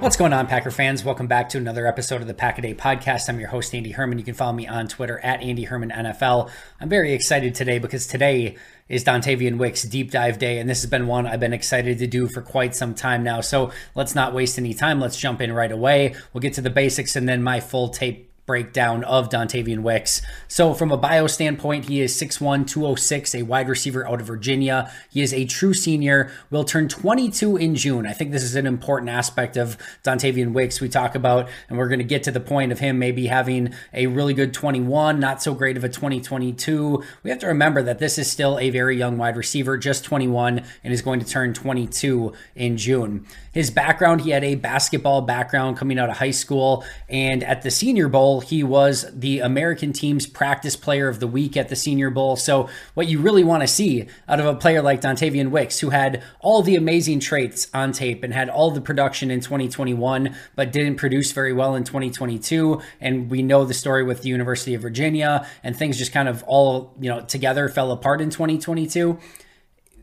What's going on, Packer fans? Welcome back to another episode of the Pack a Day Podcast. I'm your host, Andy Herman. You can follow me on Twitter at Andy Herman NFL. I'm very excited today because today is Dontayvion Wicks Deep Dive Day, and this has been one I've been excited to do for quite some time now. So let's not waste any time. Let's jump in right away. We'll get to the basics and then my full tape breakdown of Dontayvion Wicks. So, from a bio standpoint, he is 6'1, 206, a wide receiver out of Virginia. He is a true senior, will turn 22 in June. I think this is an important aspect of Dontayvion Wicks we talk about, and we're going to get to the point of him maybe having a really good 21, not so great of a 2022. We have to remember that this is still a very young wide receiver, just 21, and is going to turn 22 in June. His background, he had a basketball background coming out of high school, and at the Senior Bowl, he was the American team's practice player of the week at the Senior Bowl. So, what you really want to see out of a player like Dontayvion Wicks, who had all the amazing traits on tape and had all the production in 2021, but didn't produce very well in 2022. And we know the story with the University of Virginia, and things just kind of all, you know, together fell apart in 2022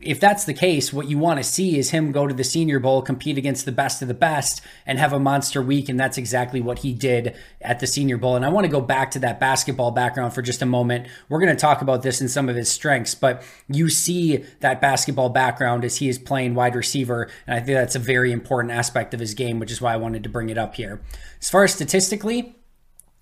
if that's the case, what you want to see is him go to the Senior Bowl, compete against the best of the best, and have a monster week. And that's exactly what he did at the Senior Bowl. And I want to go back to that basketball background for just a moment. We're going to talk about this in some of his strengths, but you see that basketball background as he is playing wide receiver. And I think that's a very important aspect of his game, which is why I wanted to bring it up here. As far as statistically,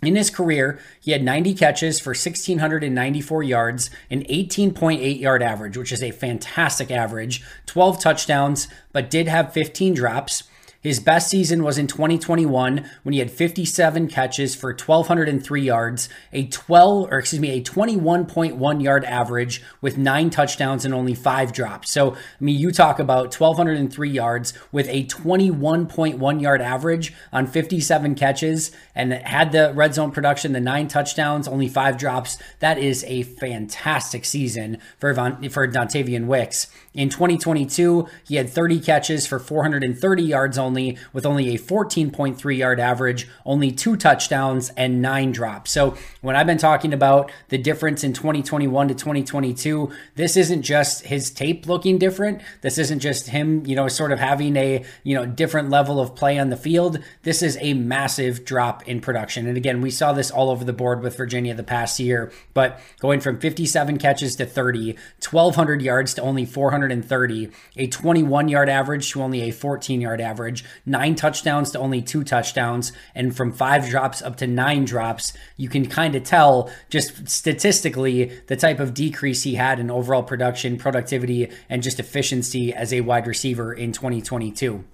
in his career, he had 90 catches for 1,694 yards, an 18.8 yard average, which is a fantastic average, 12 touchdowns, but did have 15 drops. His best season was in 2021 when he had 57 catches for 1203 yards, a 12 or excuse me, a 21.1 yard average with 9 touchdowns and only 5 drops. So, I mean, you talk about 1203 yards with a 21.1 yard average on 57 catches and had the red zone production, the 9 touchdowns, only 5 drops. That is a fantastic season for Von, for Dontayvion Wicks. In 2022, he had 30 catches for 430 yards only, with only a 14.3 yard average, only two touchdowns, and nine drops. So, when I've been talking about the difference in 2021 to 2022, this isn't just his tape looking different. This isn't just him, you know, sort of having a, you know, different level of play on the field. This is a massive drop in production. And again, we saw this all over the board with Virginia the past year, but going from 57 catches to 30, 1,200 yards to only 400 130, a 21 yard average to only a 14 yard average, nine touchdowns to only two touchdowns, and from five drops up to nine drops, you can kind of tell just statistically the type of decrease he had in overall production, productivity, and just efficiency as a wide receiver in 2022.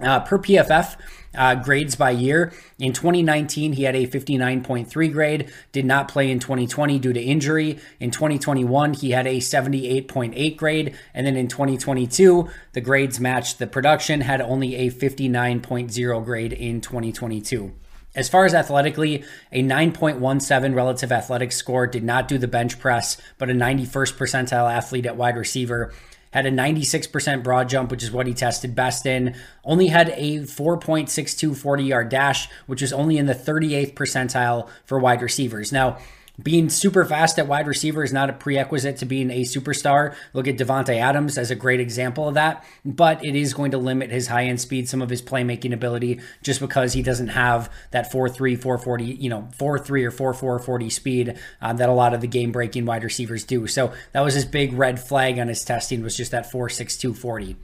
Uh, per PFF, uh, grades by year. In 2019, he had a 59.3 grade, did not play in 2020 due to injury. In 2021, he had a 78.8 grade. And then in 2022, the grades matched the production, had only a 59.0 grade in 2022. As far as athletically, a 9.17 relative athletic score did not do the bench press, but a 91st percentile athlete at wide receiver had a 96% broad jump, which is what he tested best in. Only had a 4.62 40 yard dash, which is only in the 38th percentile for wide receivers. Now, being super fast at wide receiver is not a prerequisite to being a superstar. Look at Davante Adams as a great example of that, but it is going to limit his high end speed, some of his playmaking ability, just because he doesn't have that 4-3, 440, you know, 4-3 or 4-4 40 speed um, that a lot of the game breaking wide receivers do. So that was his big red flag on his testing was just that 4-6-2 40.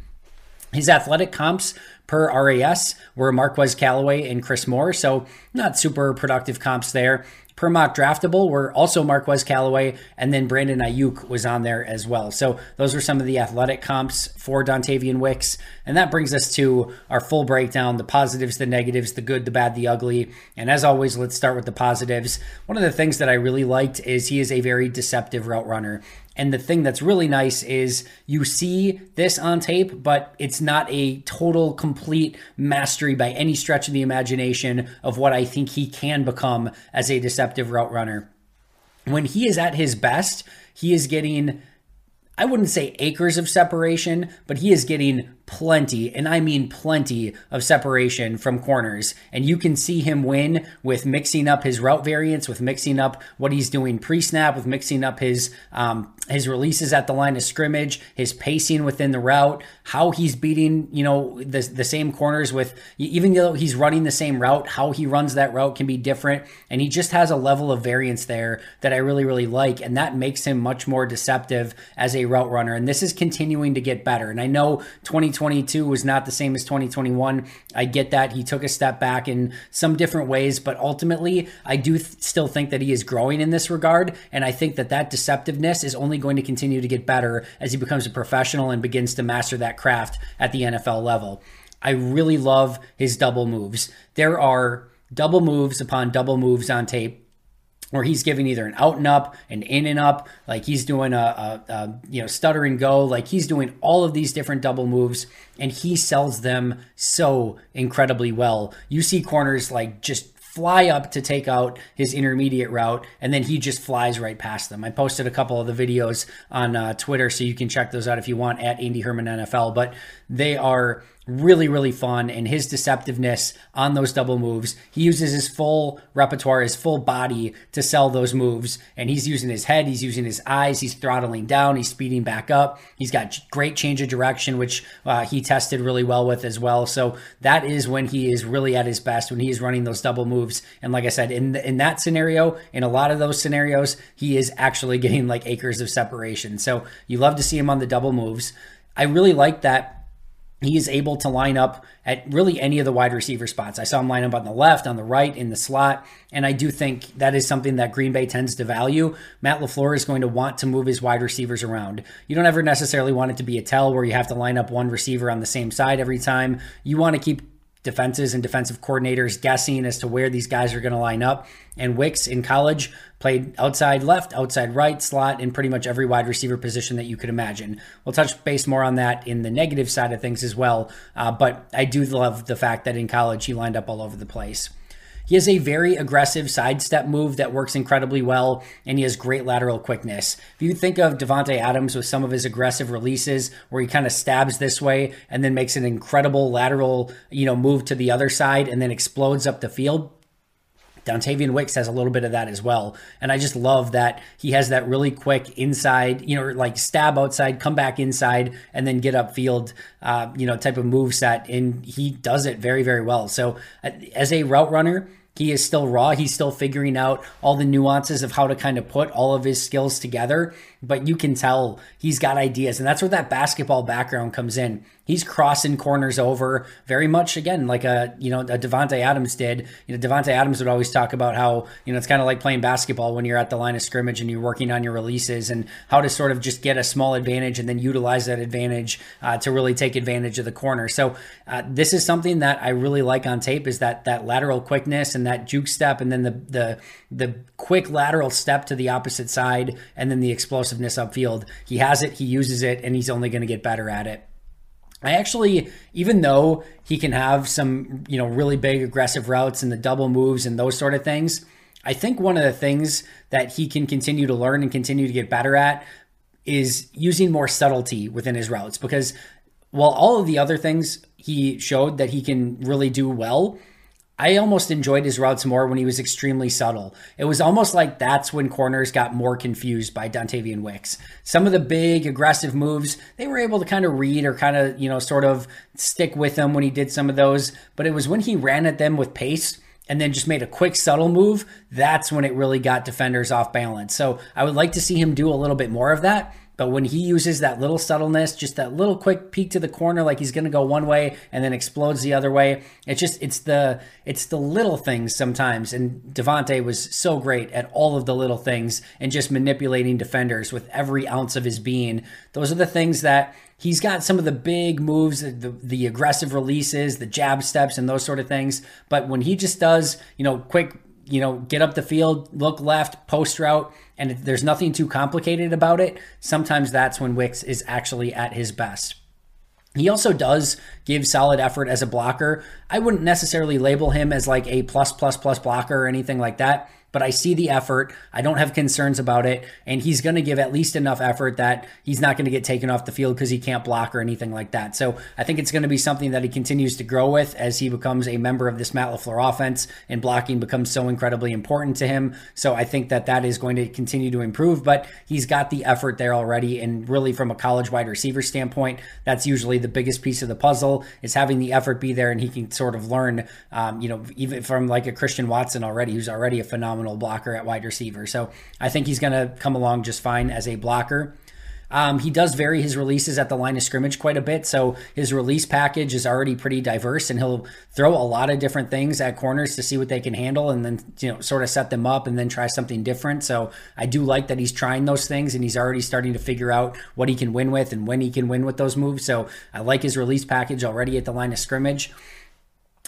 His athletic comps per RAS were Marquez Callaway and Chris Moore, so not super productive comps there per MockDraftable were also Marquez Callaway, and then Brandon Aiyuk was on there as well. So those were some of the athletic comps for Dontayvion Wicks. And that brings us to our full breakdown the positives, the negatives, the good, the bad, the ugly. And as always, let's start with the positives. One of the things that I really liked is he is a very deceptive route runner. And the thing that's really nice is you see this on tape, but it's not a total, complete mastery by any stretch of the imagination of what I think he can become as a deceptive route runner. When he is at his best, he is getting, I wouldn't say acres of separation, but he is getting plenty, and I mean plenty of separation from corners. And you can see him win with mixing up his route variants, with mixing up what he's doing pre-snap, with mixing up his um, his releases at the line of scrimmage, his pacing within the route, how he's beating you know the the same corners with even though he's running the same route, how he runs that route can be different, and he just has a level of variance there that I really really like, and that makes him much more deceptive as a route runner. And this is continuing to get better. And I know 20 2022 was not the same as 2021. I get that. He took a step back in some different ways, but ultimately, I do th- still think that he is growing in this regard. And I think that that deceptiveness is only going to continue to get better as he becomes a professional and begins to master that craft at the NFL level. I really love his double moves. There are double moves upon double moves on tape where he's giving either an out and up, an in and up, like he's doing a, a, a, you know stutter and go, like he's doing all of these different double moves, and he sells them so incredibly well. You see corners like just fly up to take out his intermediate route, and then he just flies right past them. I posted a couple of the videos on uh, Twitter, so you can check those out if you want at Andy Herman NFL. But they are really, really fun. And his deceptiveness on those double moves, he uses his full repertoire, his full body to sell those moves. And he's using his head, he's using his eyes, he's throttling down, he's speeding back up. He's got great change of direction, which uh, he tested really well with as well. So that is when he is really at his best, when he is running those double moves. And like I said, in the, in that scenario, in a lot of those scenarios, he is actually getting like acres of separation. So you love to see him on the double moves. I really like that he is able to line up at really any of the wide receiver spots. I saw him line up on the left, on the right, in the slot, and I do think that is something that Green Bay tends to value. Matt LaFleur is going to want to move his wide receivers around. You don't ever necessarily want it to be a tell where you have to line up one receiver on the same side every time. You want to keep defenses and defensive coordinators guessing as to where these guys are going to line up. And Wicks in college played outside left, outside right, slot, in pretty much every wide receiver position that you could imagine. We'll touch base more on that in the negative side of things as well. Uh, but I do love the fact that in college he lined up all over the place. He has a very aggressive sidestep move that works incredibly well, and he has great lateral quickness. If you think of Davante Adams with some of his aggressive releases, where he kind of stabs this way and then makes an incredible lateral, you know, move to the other side and then explodes up the field, Dontayvion Wicks has a little bit of that as well. And I just love that he has that really quick inside, you know, like stab outside, come back inside, and then get upfield, uh, you know, type of move set. And he does it very, very well. So uh, as a route runner, he is still raw. He's still figuring out all the nuances of how to kind of put all of his skills together. But you can tell he's got ideas. And that's where that basketball background comes in. He's crossing corners over very much again like a you know a Davante Adams did. You know Davante Adams would always talk about how you know it's kind of like playing basketball when you're at the line of scrimmage and you're working on your releases and how to sort of just get a small advantage and then utilize that advantage uh, to really take advantage of the corner. So uh, this is something that I really like on tape is that that lateral quickness and that juke step and then the the the quick lateral step to the opposite side and then the explosiveness upfield. He has it, he uses it, and he's only going to get better at it. I actually, even though he can have some, you know, really big aggressive routes and the double moves and those sort of things, I think one of the things that he can continue to learn and continue to get better at is using more subtlety within his routes because while all of the other things he showed that he can really do well, I almost enjoyed his routes more when he was extremely subtle. It was almost like that's when corners got more confused by Dontayvion Wicks. Some of the big aggressive moves, they were able to kind of read or kind of, you know, sort of stick with him when he did some of those. But it was when he ran at them with pace and then just made a quick subtle move, that's when it really got defenders off balance. So I would like to see him do a little bit more of that. But when he uses that little subtleness, just that little quick peek to the corner, like he's going to go one way and then explodes the other way, it's just it's the it's the little things sometimes. And Davante was so great at all of the little things and just manipulating defenders with every ounce of his being. Those are the things that he's got some of the big moves, the, the aggressive releases, the jab steps, and those sort of things. But when he just does, you know, quick you know, get up the field, look left, post route, and there's nothing too complicated about it, sometimes that's when Wicks is actually at his best. He also does give solid effort as a blocker. I wouldn't necessarily label him as like a plus plus plus blocker or anything like that but I see the effort. I don't have concerns about it. And he's going to give at least enough effort that he's not going to get taken off the field because he can't block or anything like that. So I think it's going to be something that he continues to grow with as he becomes a member of this Matt LaFleur offense and blocking becomes so incredibly important to him. So I think that that is going to continue to improve, but he's got the effort there already. And really, from a college wide receiver standpoint, that's usually the biggest piece of the puzzle is having the effort be there and he can sort of learn, um, you know, even from like a Christian Watson already, who's already a phenomenal phenomenal blocker at wide receiver. So I think he's going to come along just fine as a blocker. Um, he does vary his releases at the line of scrimmage quite a bit, so his release package is already pretty diverse, and he'll throw a lot of different things at corners to see what they can handle, and then you know sort of set them up, and then try something different. So I do like that he's trying those things, and he's already starting to figure out what he can win with and when he can win with those moves. So I like his release package already at the line of scrimmage.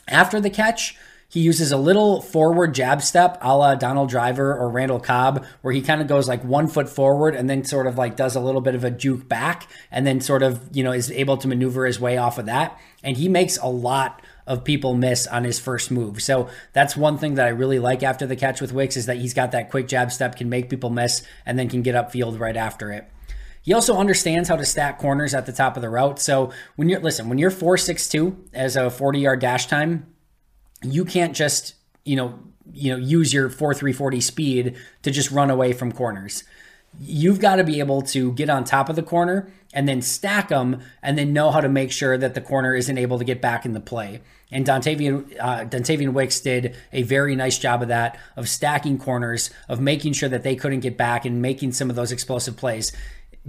After the catch, he uses a little forward jab step a la Donald Driver or Randall Cobb, where he kind of goes like one foot forward and then sort of like does a little bit of a juke back and then sort of, you know, is able to maneuver his way off of that. And he makes a lot of people miss on his first move. So that's one thing that I really like after the catch with Wicks is that he's got that quick jab step, can make people miss, and then can get upfield right after it. He also understands how to stack corners at the top of the route. So when you're listen, when you're 462 as a 40 yard dash time, you can't just, you know, you know, use your 4340 speed to just run away from corners. You've got to be able to get on top of the corner and then stack them and then know how to make sure that the corner isn't able to get back in the play. And Dontayvion, uh, Dontayvion Wicks did a very nice job of that, of stacking corners, of making sure that they couldn't get back and making some of those explosive plays.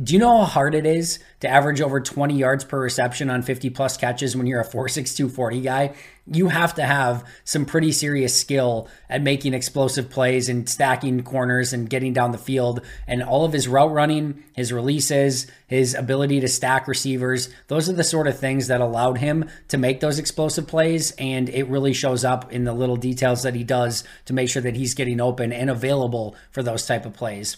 Do you know how hard it is to average over 20 yards per reception on 50 plus catches when you're a 4.62 40 guy? You have to have some pretty serious skill at making explosive plays and stacking corners and getting down the field. And all of his route running, his releases, his ability to stack receivers, those are the sort of things that allowed him to make those explosive plays. And it really shows up in the little details that he does to make sure that he's getting open and available for those type of plays.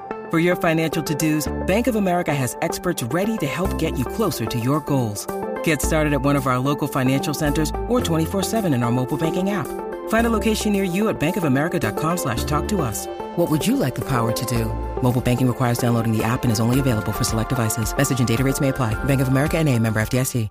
For your financial to-dos, Bank of America has experts ready to help get you closer to your goals. Get started at one of our local financial centers or 24-7 in our mobile banking app. Find a location near you at bankofamerica.com slash talk to us. What would you like the power to do? Mobile banking requires downloading the app and is only available for select devices. Message and data rates may apply. Bank of America and a member FDIC.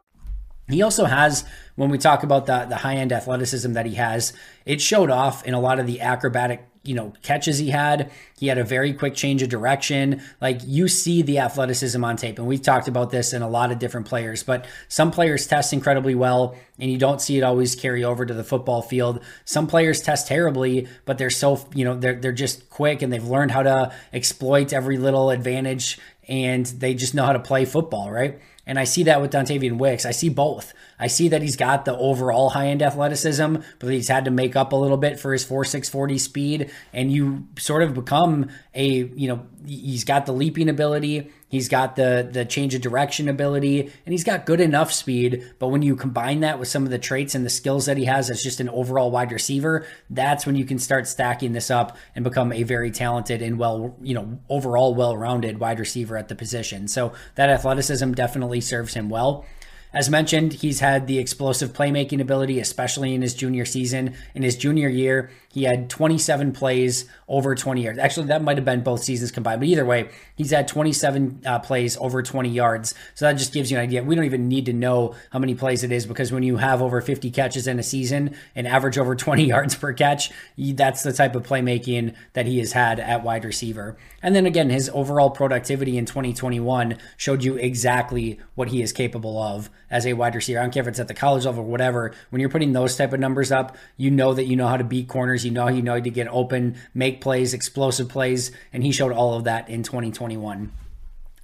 He also has, when we talk about the, the high end athleticism that he has, it showed off in a lot of the acrobatic you know catches he had. He had a very quick change of direction. Like you see the athleticism on tape and we've talked about this in a lot of different players but some players test incredibly well and you don't see it always carry over to the football field. Some players test terribly but they're so you know they're, they're just quick and they've learned how to exploit every little advantage and they just know how to play football right and I see that with Dontayvion Wicks. I see both. I see that he's got the overall high end athleticism, but he's had to make up a little bit for his 4.640 speed. And you sort of become a, you know, he's got the leaping ability, he's got the the change of direction ability, and he's got good enough speed. But when you combine that with some of the traits and the skills that he has as just an overall wide receiver, that's when you can start stacking this up and become a very talented and well, you know, overall well rounded wide receiver at the position. So that athleticism definitely serves him well. As mentioned, he's had the explosive playmaking ability, especially in his junior season. In his junior year, he had 27 plays over 20 yards. Actually, that might have been both seasons combined, but either way, he's had 27 uh, plays over 20 yards. So that just gives you an idea. We don't even need to know how many plays it is because when you have over 50 catches in a season and average over 20 yards per catch, that's the type of playmaking that he has had at wide receiver. And then again, his overall productivity in 2021 showed you exactly what he is capable of as a wide receiver. I don't care if it's at the college level or whatever. When you're putting those type of numbers up, you know that you know how to beat corners you know you know to get open, make plays, explosive plays, and he showed all of that in 2021.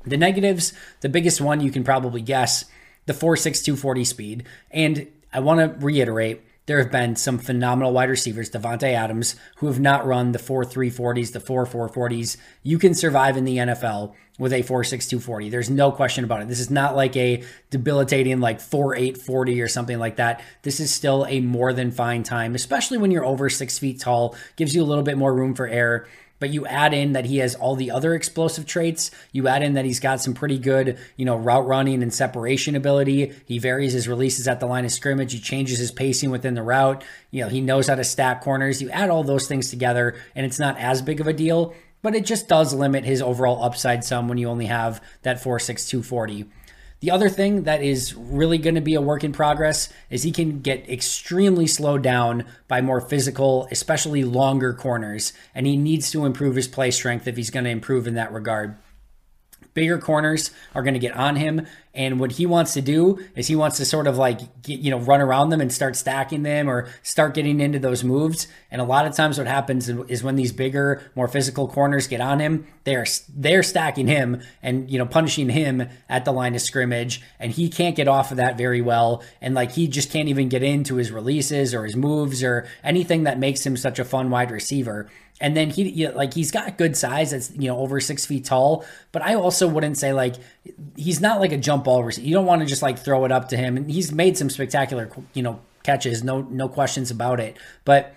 The negatives, the biggest one you can probably guess, the 4.6240 speed. And I want to reiterate, there have been some phenomenal wide receivers, Davante Adams, who have not run the 4.340s, the 4.440s. You can survive in the NFL with a 4.6240. There's no question about it. This is not like a debilitating like 4.840 or something like that. This is still a more than fine time, especially when you're over six feet tall. Gives you a little bit more room for error. But you add in that he has all the other explosive traits. You add in that he's got some pretty good, you know, route running and separation ability. He varies his releases at the line of scrimmage. He changes his pacing within the route. You know, he knows how to stack corners. You add all those things together, and it's not as big of a deal but it just does limit his overall upside some when you only have that 4.6240. The other thing that is really going to be a work in progress is he can get extremely slowed down by more physical, especially longer corners, and he needs to improve his play strength if he's going to improve in that regard. Bigger corners are going to get on him. And what he wants to do is he wants to sort of like, get, you know, run around them and start stacking them or start getting into those moves. And a lot of times what happens is when these bigger, more physical corners get on him, they're, they're stacking him and, you know, punishing him at the line of scrimmage. And he can't get off of that very well. And like, he just can't even get into his releases or his moves or anything that makes him such a fun wide receiver. And then he, you know, like he's got good size. That's you know over six feet tall. But I also wouldn't say like he's not like a jump ball receiver. You don't want to just like throw it up to him. And he's made some spectacular, you know, catches. No, no questions about it. But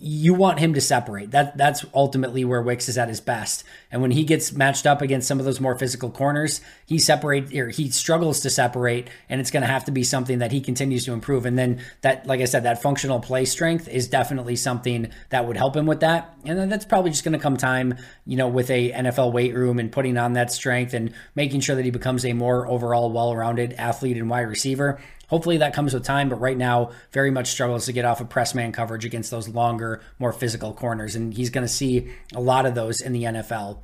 you want him to separate. That that's ultimately where Wicks is at his best. And when he gets matched up against some of those more physical corners, he separate or he struggles to separate, and it's going to have to be something that he continues to improve. And then that, like I said, that functional play strength is definitely something that would help him with that. And then that's probably just going to come time, you know, with a NFL weight room and putting on that strength and making sure that he becomes a more overall well-rounded athlete and wide receiver. Hopefully that comes with time, but right now very much struggles to get off of press man coverage against those longer, more physical corners, and he's going to see a lot of those in the NFL.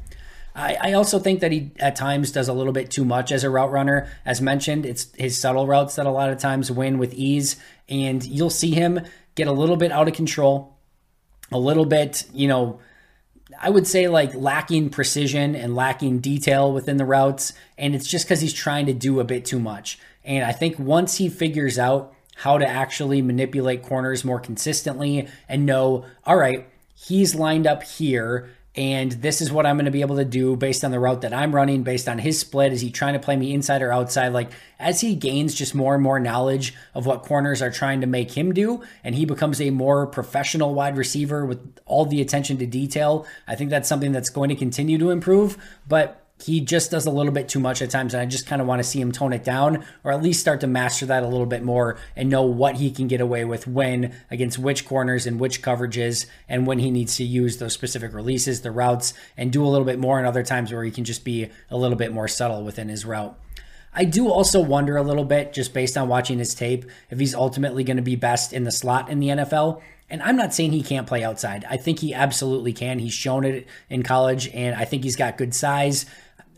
I, I also think that he at times does a little bit too much as a route runner. As mentioned, it's his subtle routes that a lot of times win with ease, and you'll see him get a little bit out of control, a little bit, you know, I would say like lacking precision and lacking detail within the routes. And it's just because he's trying to do a bit too much. And I think once he figures out how to actually manipulate corners more consistently and know, all right, he's lined up here and this is what I'm going to be able to do based on the route that I'm running, based on his split. Is he trying to play me inside or outside? Like, as he gains just more and more knowledge of what corners are trying to make him do, and he becomes a more professional wide receiver with all the attention to detail, I think that's something that's going to continue to improve. But he just does a little bit too much at times, and I just kind of want to see him tone it down or at least start to master that a little bit more and know what he can get away with when against which corners and which coverages and when he needs to use those specific releases, the routes, and do a little bit more, in other times where he can just be a little bit more subtle within his route. I do also wonder a little bit, just based on watching his tape, if he's ultimately going to be best in the slot in the NFL. And I'm not saying he can't play outside. I think he absolutely can. He's shown it in college, and I think he's got good size.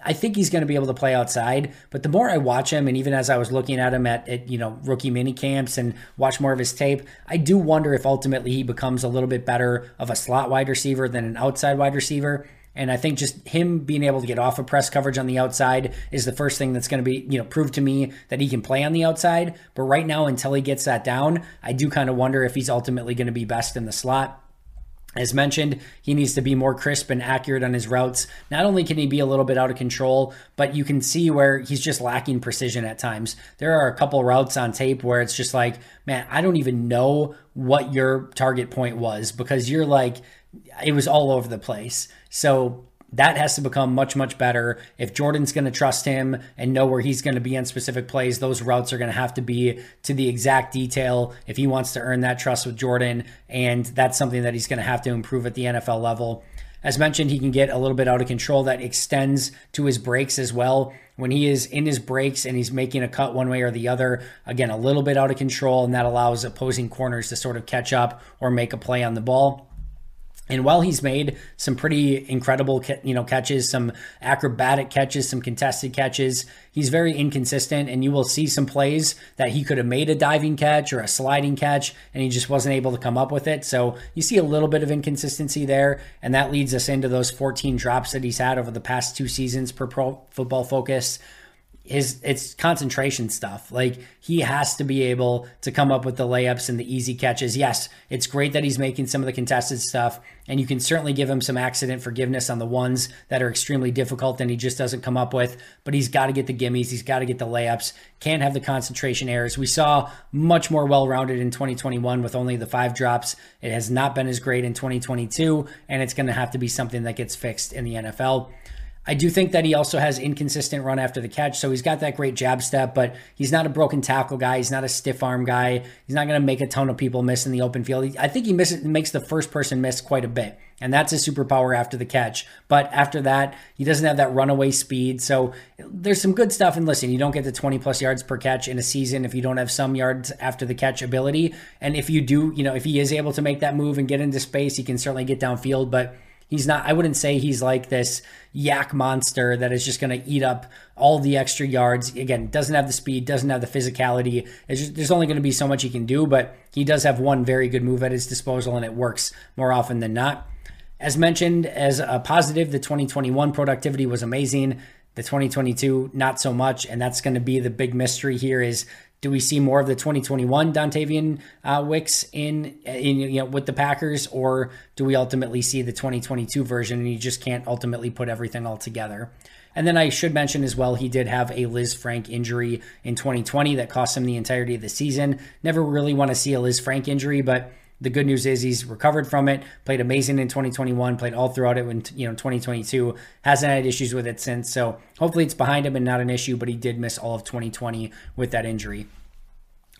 I think he's going to be able to play outside. But the more I watch him, and even as I was looking at him at, at, you know rookie mini camps and watch more of his tape, I do wonder if ultimately he becomes a little bit better of a slot wide receiver than an outside wide receiver. And I think just him being able to get off of press coverage on the outside is the first thing that's going to be, you know, prove to me that he can play on the outside. But right now, until he gets that down, I do kind of wonder if he's ultimately going to be best in the slot. As mentioned, he needs to be more crisp and accurate on his routes. Not only can he be a little bit out of control, but you can see where he's just lacking precision at times. There are a couple routes on tape where it's just like, man, I don't even know what your target point was because you're like, it was all over the place. So that has to become much, much better. If Jordan's going to trust him and know where he's going to be in specific plays, those routes are going to have to be to the exact detail if he wants to earn that trust with Jordan. And that's something that he's going to have to improve at the NFL level. As mentioned, he can get a little bit out of control. That extends to his breaks as well. When he is in his breaks and he's making a cut one way or the other, again, a little bit out of control, and that allows opposing corners to sort of catch up or make a play on the ball. And while he's made some pretty incredible, you know, catches, some acrobatic catches, some contested catches, he's very inconsistent. And you will see some plays that he could have made a diving catch or a sliding catch, and he just wasn't able to come up with it. So you see a little bit of inconsistency there, and that leads us into those 14 drops that he's had over the past two seasons per Pro Football Focus his it's concentration stuff. Like he has to be able to come up with the layups and the easy catches. Yes, it's great that he's making some of the contested stuff, and you can certainly give him some accident forgiveness on the ones that are extremely difficult and he just doesn't come up with. But he's got to get the gimmies, he's got to get the layups. Can't have the concentration errors. We saw much more well-rounded in 2021 with only the five drops. It has not been as great in 2022, and it's going to have to be something that gets fixed in the NFL. I do think that he also has inconsistent run after the catch. So he's got that great jab step, but he's not a broken tackle guy. He's not a stiff arm guy. He's not going to make a ton of people miss in the open field. I think he misses, makes the first person miss quite a bit. And that's his superpower after the catch. But after that, he doesn't have that runaway speed. So there's some good stuff. And listen, you don't get the 20 plus yards per catch in a season if you don't have some yards after the catch ability. And if you do, you know, if he is able to make that move and get into space, he can certainly get downfield. But He's not, I wouldn't say he's like this YAC monster that is just going to eat up all the extra yards. Again, doesn't have the speed, doesn't have the physicality. Just, there's only going to be so much he can do, but he does have one very good move at his disposal, and it works more often than not. As mentioned, as a positive, the 2021 productivity was amazing. The 2022, not so much, and that's going to be the big mystery here. Is do we see more of the 2021 Dontayvion uh, Wicks in, in you know with the Packers, or do we ultimately see the 2022 version and you just can't ultimately put everything all together? And then I should mention as well, he did have a Lisfranc injury in 2020 that cost him the entirety of the season. Never really want to see a Lisfranc injury, but the good news is he's recovered from it, played amazing in 2021, played all throughout it in you know 2022, hasn't had issues with it since. So hopefully it's behind him and not an issue, but he did miss all of 2020 with that injury.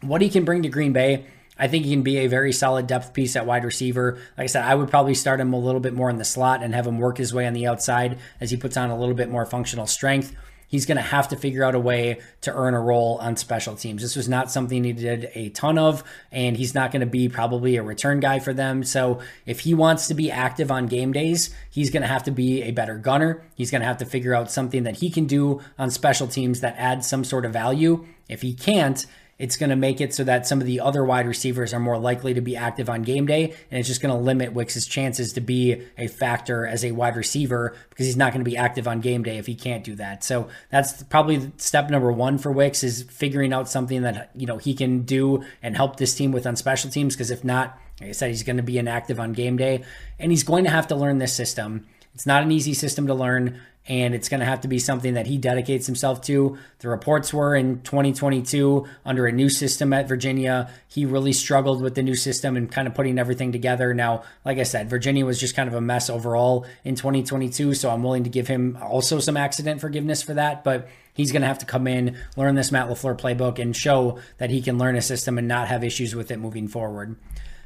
What he can bring to Green Bay, I think he can be a very solid depth piece at wide receiver. Like I said, I would probably start him a little bit more in the slot and have him work his way on the outside as he puts on a little bit more functional strength he's going to have to figure out a way to earn a role on special teams. This was not something he did a ton of, and he's not going to be probably a return guy for them. So if he wants to be active on game days, he's going to have to be a better gunner. He's going to have to figure out something that he can do on special teams that adds some sort of value. If he can't, it's going to make it so that some of the other wide receivers are more likely to be active on game day, and it's just going to limit Wicks's chances to be a factor as a wide receiver because he's not going to be active on game day if he can't do that. So that's probably step number one for Wicks is figuring out something that you know he can do and help this team with on special teams. Because if not, like I said, he's going to be inactive on game day, and he's going to have to learn this system. It's not an easy system to learn and it's going to have to be something that he dedicates himself to. The reports were in 2022 under a new system at Virginia. He really struggled with the new system and kind of putting everything together. Now, like I said, Virginia was just kind of a mess overall in 2022, so I'm willing to give him also some accident forgiveness for that, but he's going to have to come in, learn this Matt LaFleur playbook, and show that he can learn a system and not have issues with it moving forward.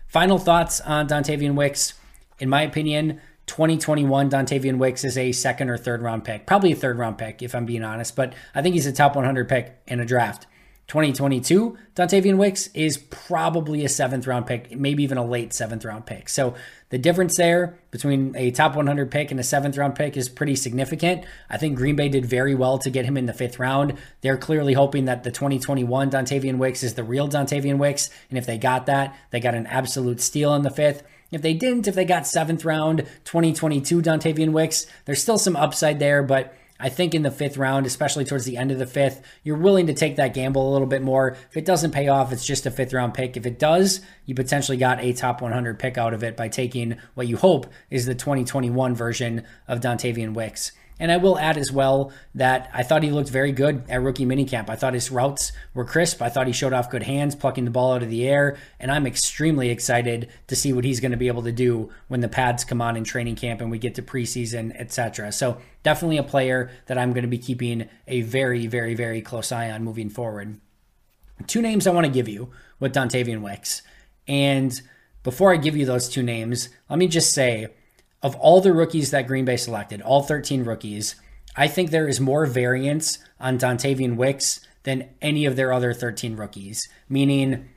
Final thoughts on Dontayvion Wicks. In my opinion, 2021 Dontayvion Wicks is a second or third round pick, probably a third round pick if I'm being honest, but I think he's a top 100 pick in a draft. 2022 Dontayvion Wicks is probably a seventh round pick, maybe even a late seventh round pick. So the difference there between a top 100 pick and a seventh round pick is pretty significant. I think Green Bay did very well to get him in the fifth round. They're clearly hoping that the 2021 Dontayvion Wicks is the real Dontayvion Wicks. And if they got that, they got an absolute steal in the fifth. If they didn't, if they got seventh round 2022 Dontayvion Wicks, there's still some upside there, but I think in the fifth round, especially towards the end of the fifth, you're willing to take that gamble a little bit more. If it doesn't pay off, it's just a fifth round pick. If it does, you potentially got a top 100 pick out of it by taking what you hope is the 2021 version of Dontayvion Wicks. And I will add as well that I thought he looked very good at rookie minicamp. I thought his routes were crisp. I thought he showed off good hands, plucking the ball out of the air. And I'm extremely excited to see what he's going to be able to do when the pads come on in training camp and we get to preseason, etc. So definitely a player that I'm going to be keeping a very, very, very close eye on moving forward. Two names I want to give you with Dontayvion Wicks. And before I give you those two names, let me just say of all the rookies that Green Bay selected, all 13 rookies, I think there is more variance on Dontayvion Wicks than any of their other 13 rookies. Meaning,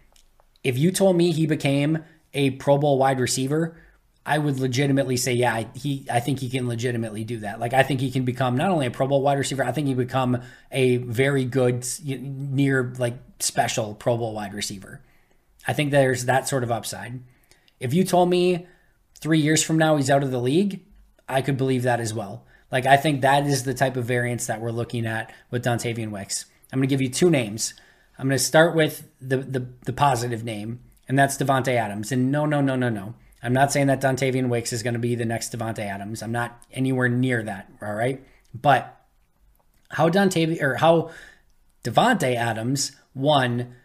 if you told me he became a Pro Bowl wide receiver, I would legitimately say, yeah, he. I think he can legitimately do that. Like, I think he can become not only a Pro Bowl wide receiver, I think he become a very good, near like special Pro Bowl wide receiver. I think there's that sort of upside. If you told me three years from now he's out of the league, I could believe that as well. Like I think that is the type of variance that we're looking at with Dontayvion Wicks. I'm going to give you two names. I'm going to start with the, the the positive name, and that's Davante Adams. And no, no, no, no, no. I'm not saying that Dontayvion Wicks is going to be the next Davante Adams. I'm not anywhere near that. All right, but how Dante or how Davante Adams won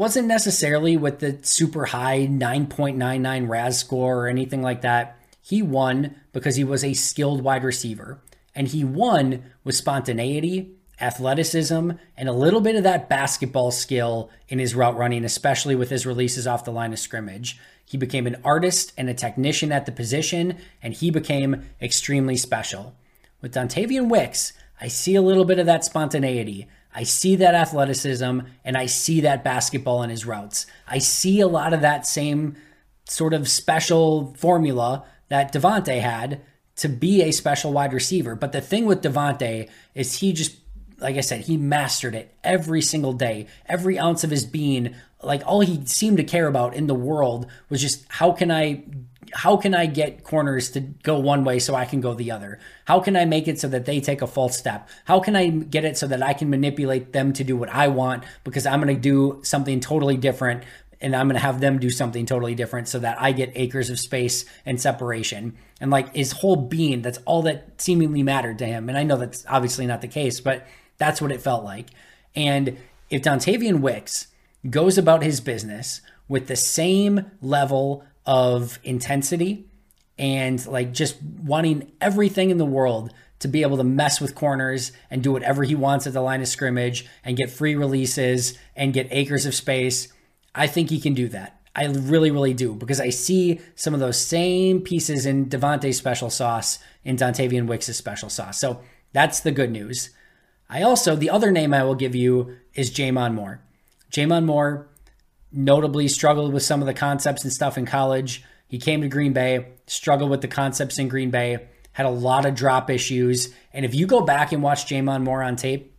wasn't necessarily with the super high 9.99 RAS score or anything like that. He won because he was a skilled wide receiver. And he won with spontaneity, athleticism, and a little bit of that basketball skill in his route running, especially with his releases off the line of scrimmage. He became an artist and a technician at the position, and he became extremely special. With Dontayvion Wicks, I see a little bit of that spontaneity. I see that athleticism and I see that basketball in his routes. I see a lot of that same sort of special formula that Davante had to be a special wide receiver. But the thing with Davante is he just, like I said, he mastered it every single day, every ounce of his being. Like all he seemed to care about in the world was just how can I how can I get corners to go one way so I can go the other? How can I make it so that they take a false step? How can I get it so that I can manipulate them to do what I want because I'm going to do something totally different and I'm going to have them do something totally different so that I get acres of space and separation. And like his whole being, that's all that seemingly mattered to him. And I know that's obviously not the case, but that's what it felt like. And if Dontayvion Wicks goes about his business with the same level of intensity and like just wanting everything in the world to be able to mess with corners and do whatever he wants at the line of scrimmage and get free releases and get acres of space. I think he can do that. I really, really do because I see some of those same pieces in Davante's special sauce in Dontayvion Wicks' special sauce. So that's the good news. I also, the other name I will give you is J'Mon Moore. J'Mon Moore notably struggled with some of the concepts and stuff in college. He came to Green Bay, struggled with the concepts in Green Bay, had a lot of drop issues. And if you go back and watch J'Mon Moore on tape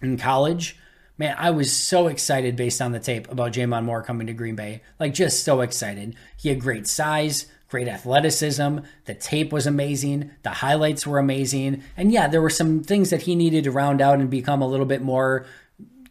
in college, man, I was so excited based on the tape about J'Mon Moore coming to Green Bay. Like, just so excited. He had great size, great athleticism. The tape was amazing. The highlights were amazing. And yeah, there were some things that he needed to round out and become a little bit more,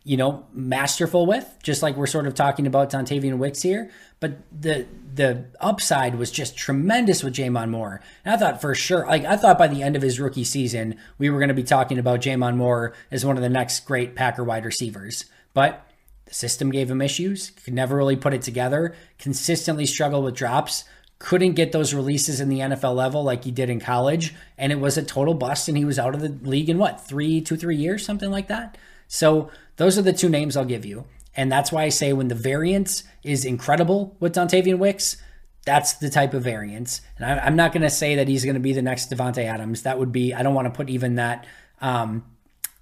you know, masterful with, just like we're sort of talking about Dontayvion Wicks here. But the the upside was just tremendous with J'Mon Moore. And I thought for sure, like I thought by the end of his rookie season, we were going to be talking about J'Mon Moore as one of the next great Packer wide receivers. But the system gave him issues, could never really put it together, consistently struggled with drops couldn't get those releases in the NFL level like he did in college, and it was a total bust. And he was out of the league in what three, two, three years, something like that. So those are the two names I'll give you, and that's why I say when the variance is incredible with Dontayvion Wicks, that's the type of variance. And I, am not going to say that he's going to be the next Davante Adams. That would be I don't want to put even that, um,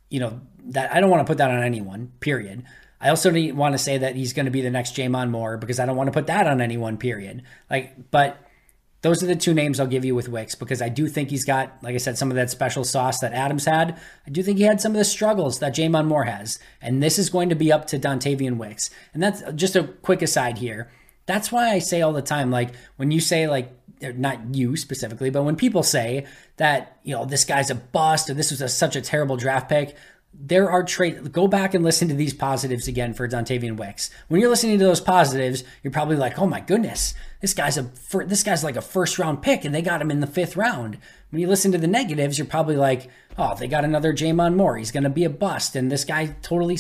you know, that I don't want to put that on anyone. Period. I also want to say that he's going to be the next J'Mon Moore because I don't want to put that on anyone, period. Like, but those are the two names I'll give you with Wicks because I do think he's got, like I said, some of that special sauce that Adams had. I do think he had some of the struggles that J'Mon Moore has. And this is going to be up to Dontayvion Wicks. And that's just a quick aside here. That's why I say all the time, like when you say like not you specifically, but when people say that, you know, this guy's a bust or this was a, such a terrible draft pick, there are trade. Go back and listen to these positives again for Dontayvion Wicks. When you're listening to those positives, you're probably like, "Oh my goodness, this guy's a this guy's like a first round pick, and they got him in the fifth round." When you listen to the negatives, you're probably like, "Oh, they got another J'Mon Moore. He's going to be a bust," and this guy totally.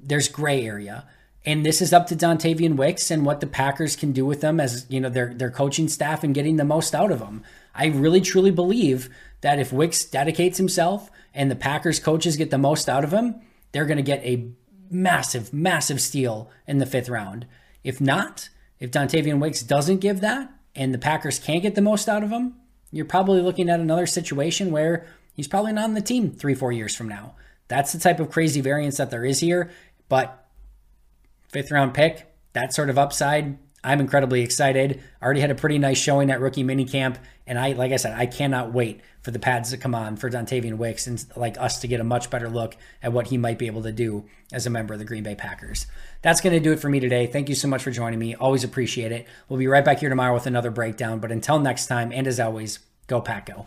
There's gray area, and this is up to Dontayvion Wicks and what the Packers can do with them as you know their their coaching staff and getting the most out of them. I really truly believe that if Wicks dedicates himself and the Packers coaches get the most out of him, they're going to get a massive, massive steal in the fifth round. If not, if Dontayvion Wicks doesn't give that and the Packers can't get the most out of him, you're probably looking at another situation where he's probably not on the team three, four years from now. That's the type of crazy variance that there is here. But fifth round pick, that sort of upside, I'm incredibly excited. I Already had a pretty nice showing at rookie minicamp, and I, like I said, I cannot wait for the pads to come on for Dontayvion Wicks and like us to get a much better look at what he might be able to do as a member of the Green Bay Packers. That's going to do it for me today. Thank you so much for joining me. Always appreciate it. We'll be right back here tomorrow with another breakdown. But until next time, and as always, go Pack Go.